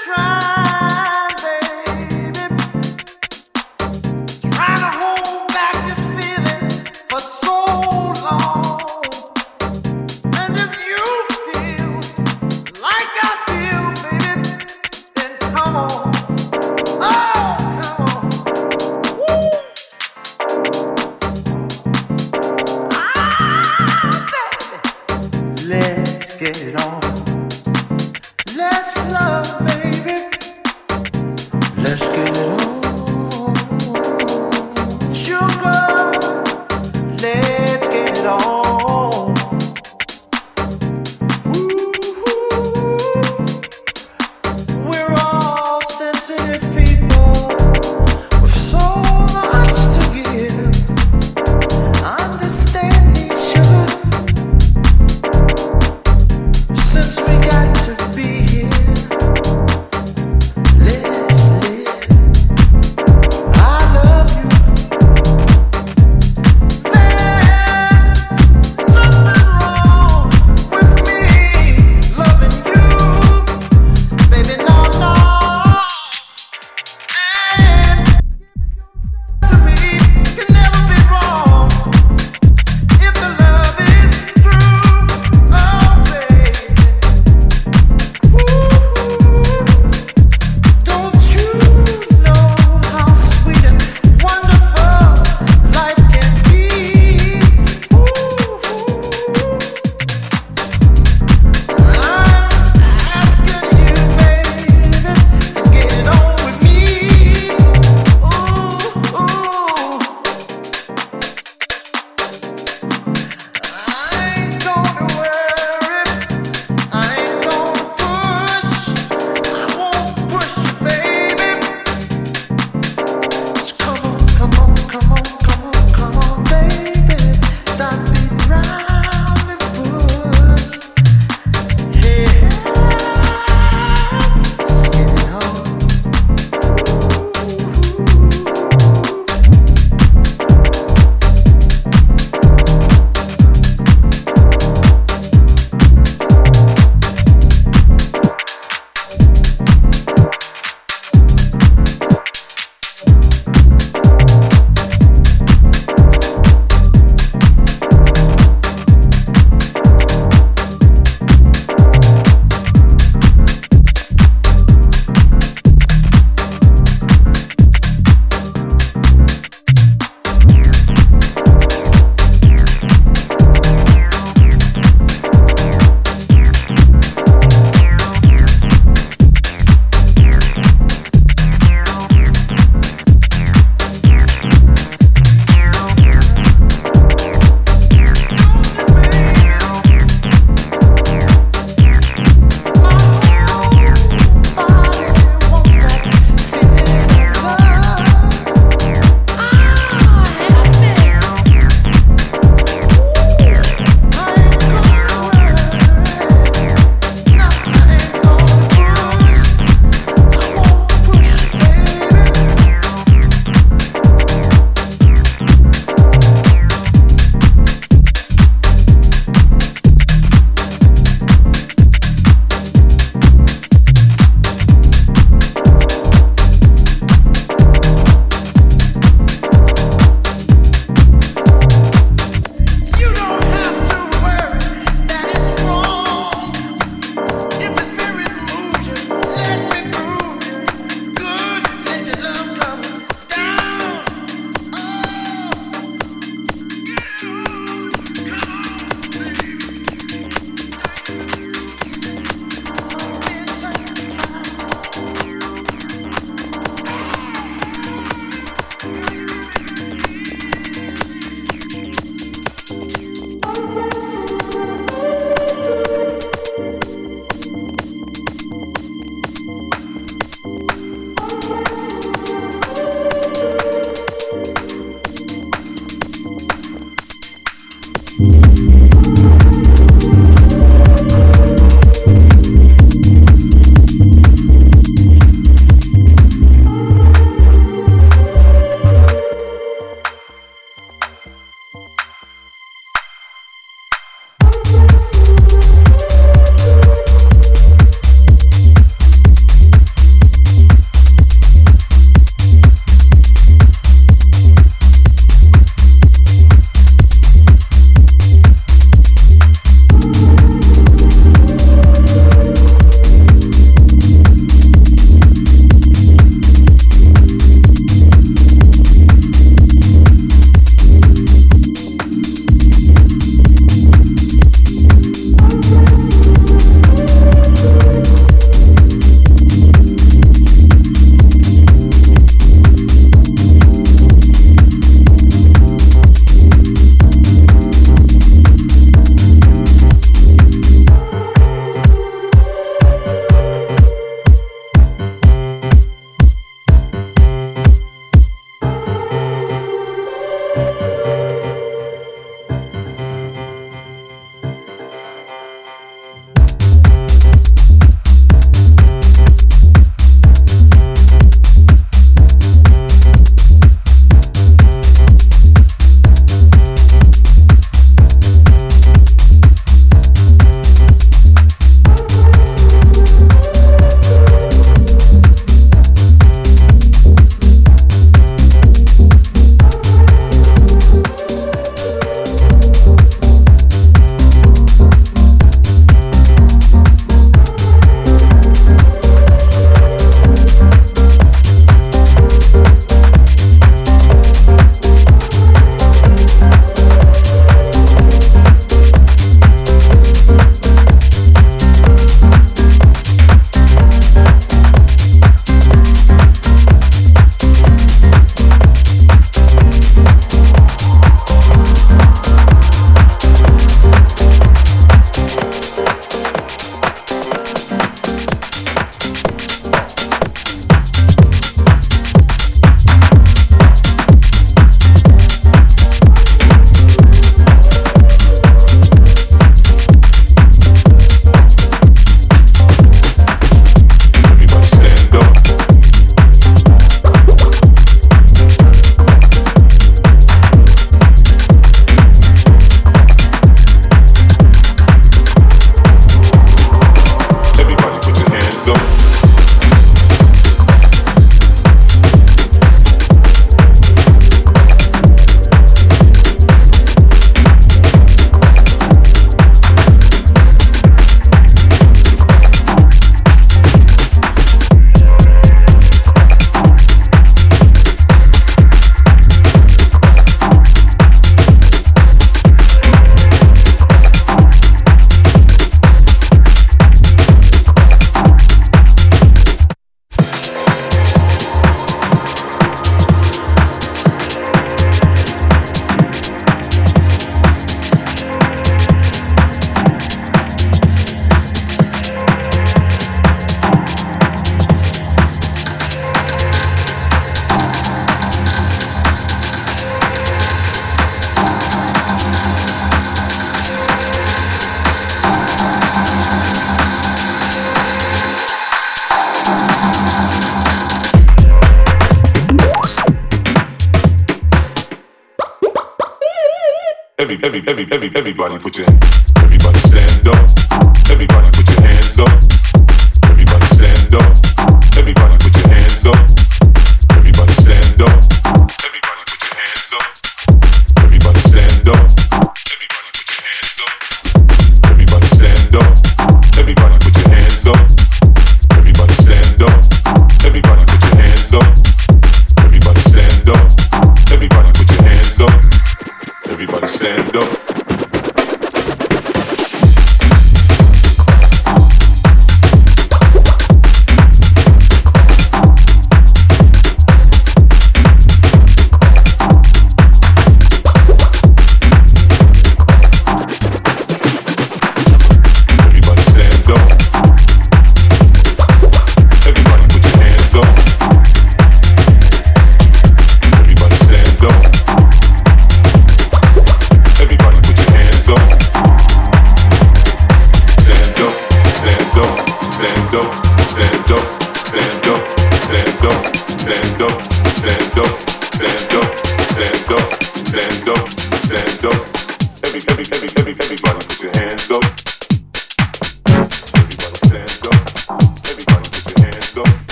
Since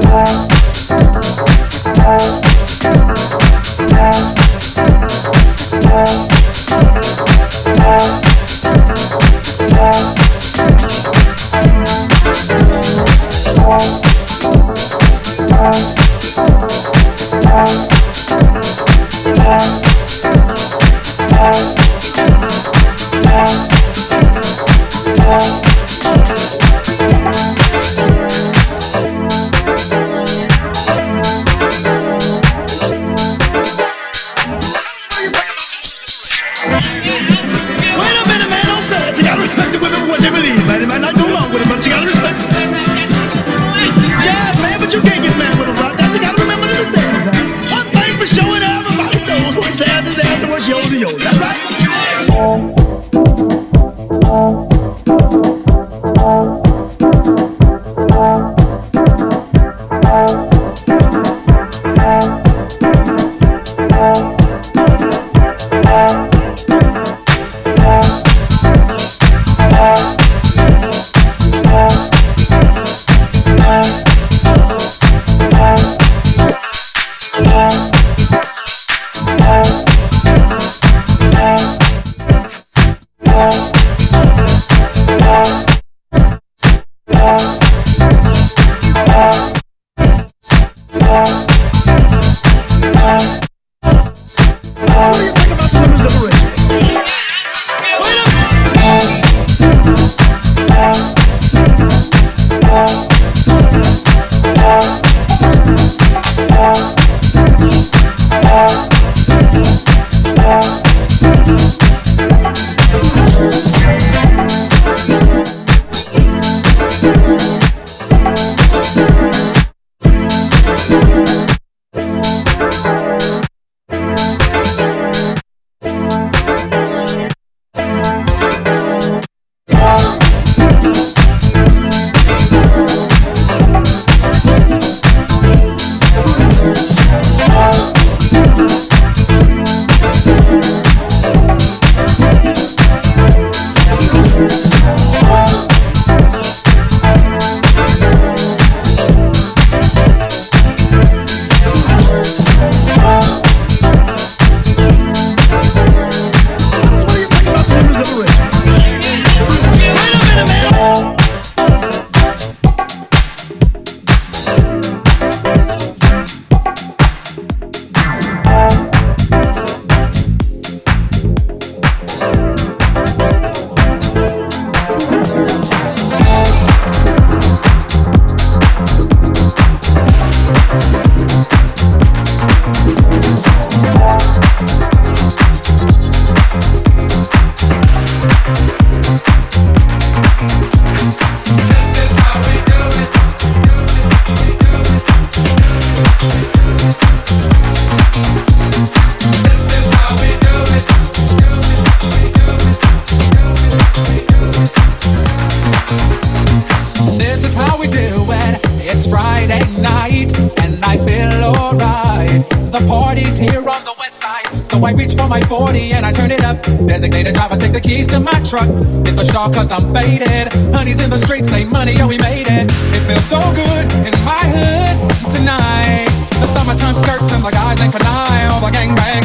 Bye. all cause I'm faded. Honey's in the streets, say money, oh we made it. It feels so good in my hood tonight. The summertime skirts and the guys in Kangol, all the gangbang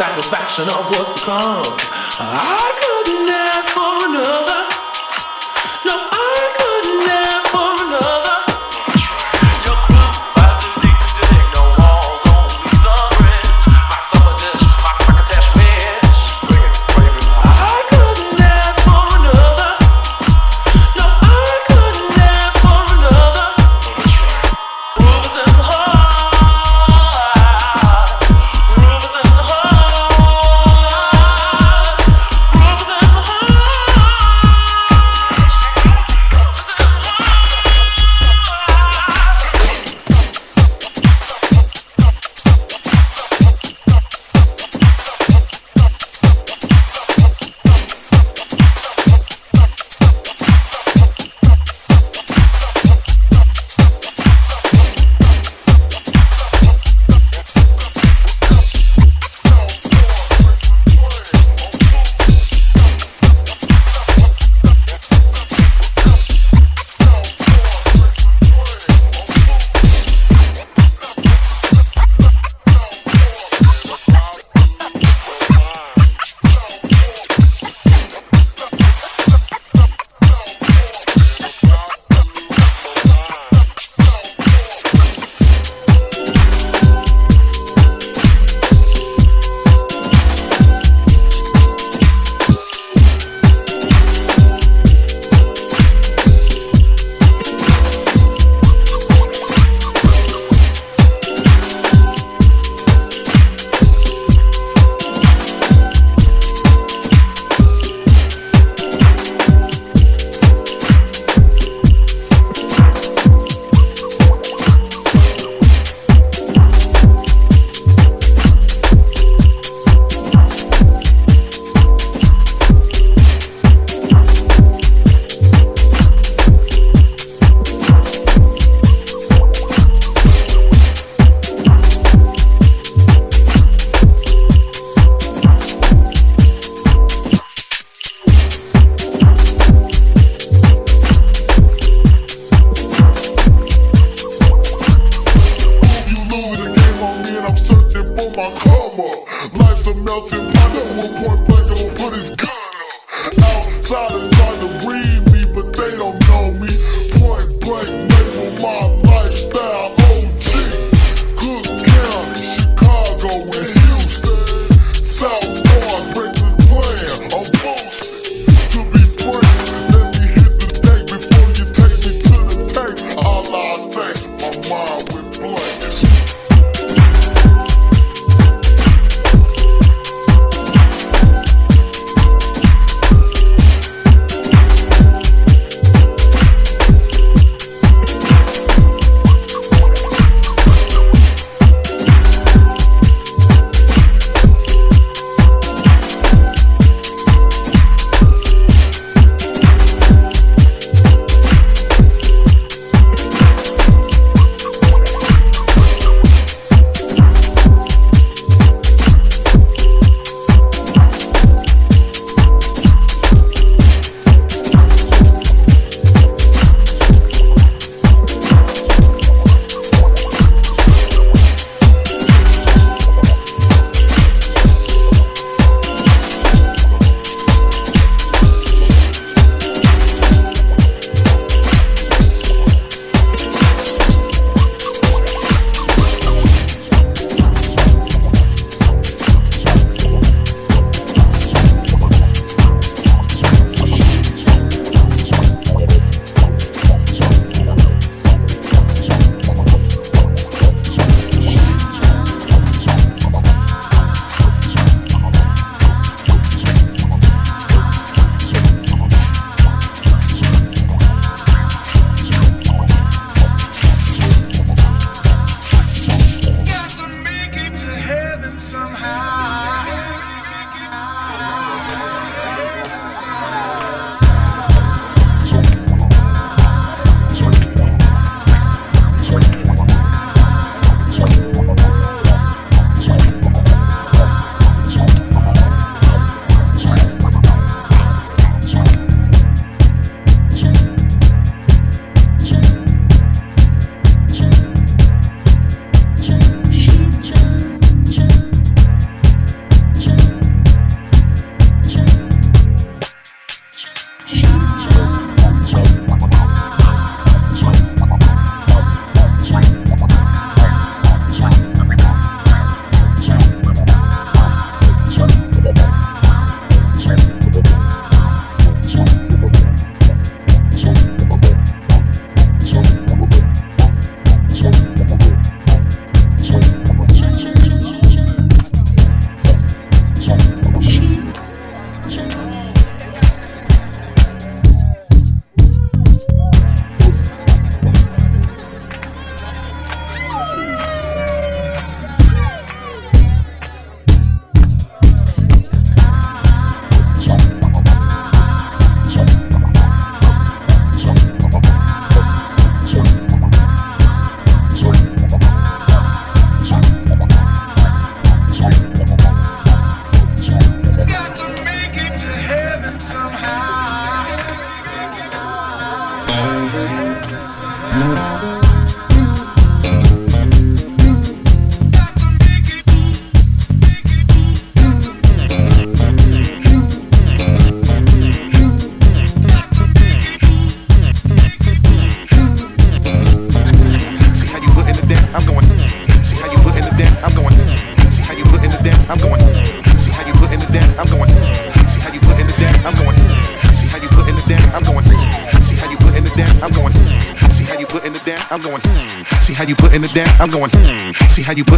satisfaction of what's to come. I couldn't ask for another.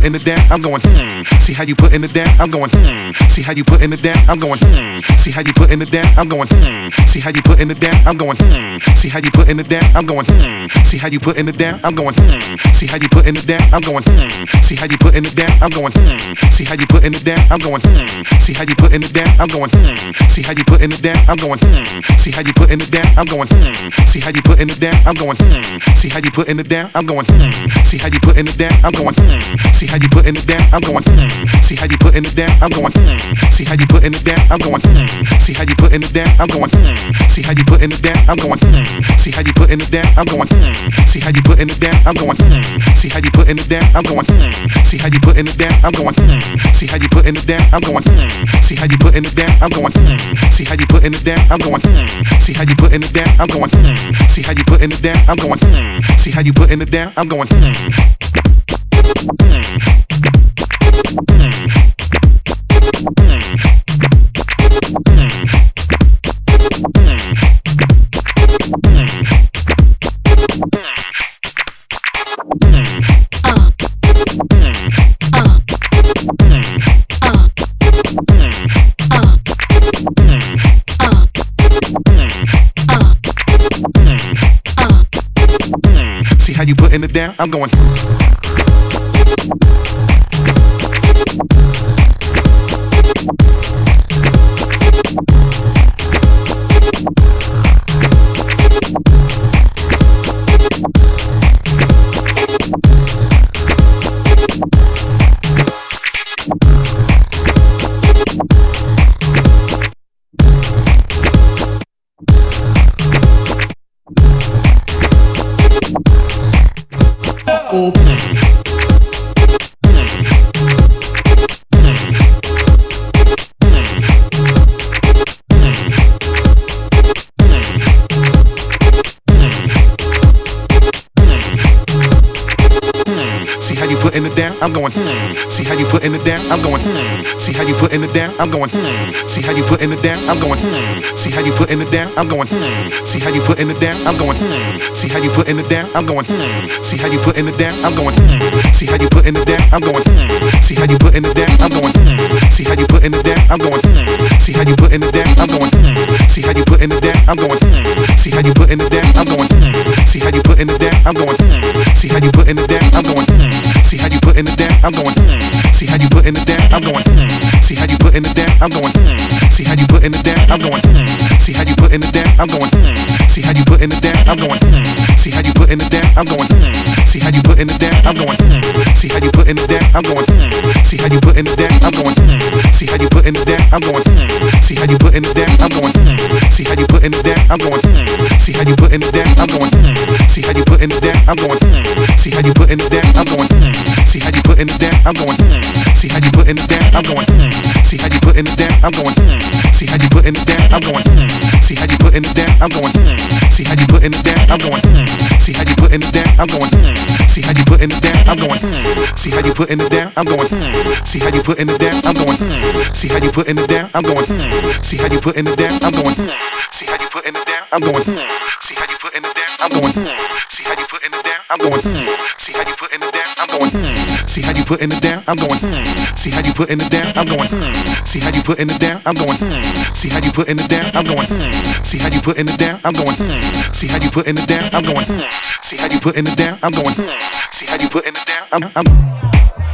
in the den. I'm going See how you putting it down? I'm going hmm. See how you putting it down? I'm going hmm. See how you putting it down? I'm going hmm. See how you putting it down? I'm going hmm. See how you putting it down? I'm going hmm. See how you putting it down? I'm going hmm. See how you putting it down? I'm going hmm. See how you putting it down? I'm going hmm. See how you putting it down? I'm going hmm. See how you putting it down? I'm going hmm. See how you putting it down? I'm going hmm. See how you putting it down? I'm going hmm. See how you putting it down? I'm going hmm. See how you putting it down? I'm going hmm. See how you putting it down? I'm going hmm. See how you putting it down? I'm going hmm. See how you putting it down, I'm going, hmm. See how you putting it down, I'm going, hmm. See how you putting it down, I'm going, hmm. See how you putting it down, I'm going, hmm. See how you putting it down, I'm going, hmm. See how you putting it down, I'm going, hmm. See how you putting it down, I'm going, hmm. See how you putting it down, I'm going, hmm. See how you putting it down, I'm going, hmm. See how you putting it down, I'm going, hmm. See how you putting it down, I'm going, hmm. See how you putting it down, I'm going, hmm. See how you putting it down, I'm going, hmm. See how you putting it down, I'm going, See how you putting it down, I'm going. I'm going, hmm. See how you putting it down? I'm going, hmm. See how you putting it down? I'm going, hmm. See how you putting it down? I'm going, hmm. See how you putting it down? I'm going, hmm. See how you putting it down? I'm going, hmm. See how you putting it down? I'm going, hmm. See how you putting it down? I'm going, hmm. See how you putting it down? I'm going, hmm. See how you putting it down? I'm going, hmm. See how you putting it down? I'm going, hmm. See how you putting it down? I'm going, hmm. See how you putting it down? I'm going, hmm. See how you put in the down? I'm going. See how you put in the down? I'm going. See how you put in the down? I'm going. See how you put in the down? I'm going. See how you put in the down? I'm going. See how you put in the down? I'm going. See how you put in the down? I'm going. See how you put in the down? I'm going. See how you put in the down? I'm going. See how you putting it down? I'm going. See how you putting it down? I'm going. See how you putting it down? I'm going. Mm. See how you putting it down? I'm going. See how you putting it down? I'm going. See how you putting it down? I'm going. See how you putting it down? I'm going. See how you putting it down? I'm going. See how you putting it down? I'm going. See how you putting it down? I'm going. See how you putting it down? I'm going. See how you putting it down? I'm going. See how you putting it down? I'm going. See how you putting it down? I'm going. See how you putting it down? I'm going. See how you putting it down? I'm going. See how you putting it down? I'm going. See how you putting it down? I'm going. See how you putting it down? I'm going. Hmm. See how you putting it down? I'm going. See how you putting it down? I'm going. Hmm. See how you putting it down? I'm going. See how you putting it down? I'm going. See how you putting it down? I'm going. See how you putting it down? I'm going. See how you putting it down? I'm going. Hmm. See how you putting it down? I'm going. See how you putting it down? I'm going. See how you putting it down? I'm going. See how you putting it down? I'm going. See how you putting it down? I'm going. See how you putting it down? I'm going. See how you putting it down? I'm going. See how you putting it down? I'm. I'm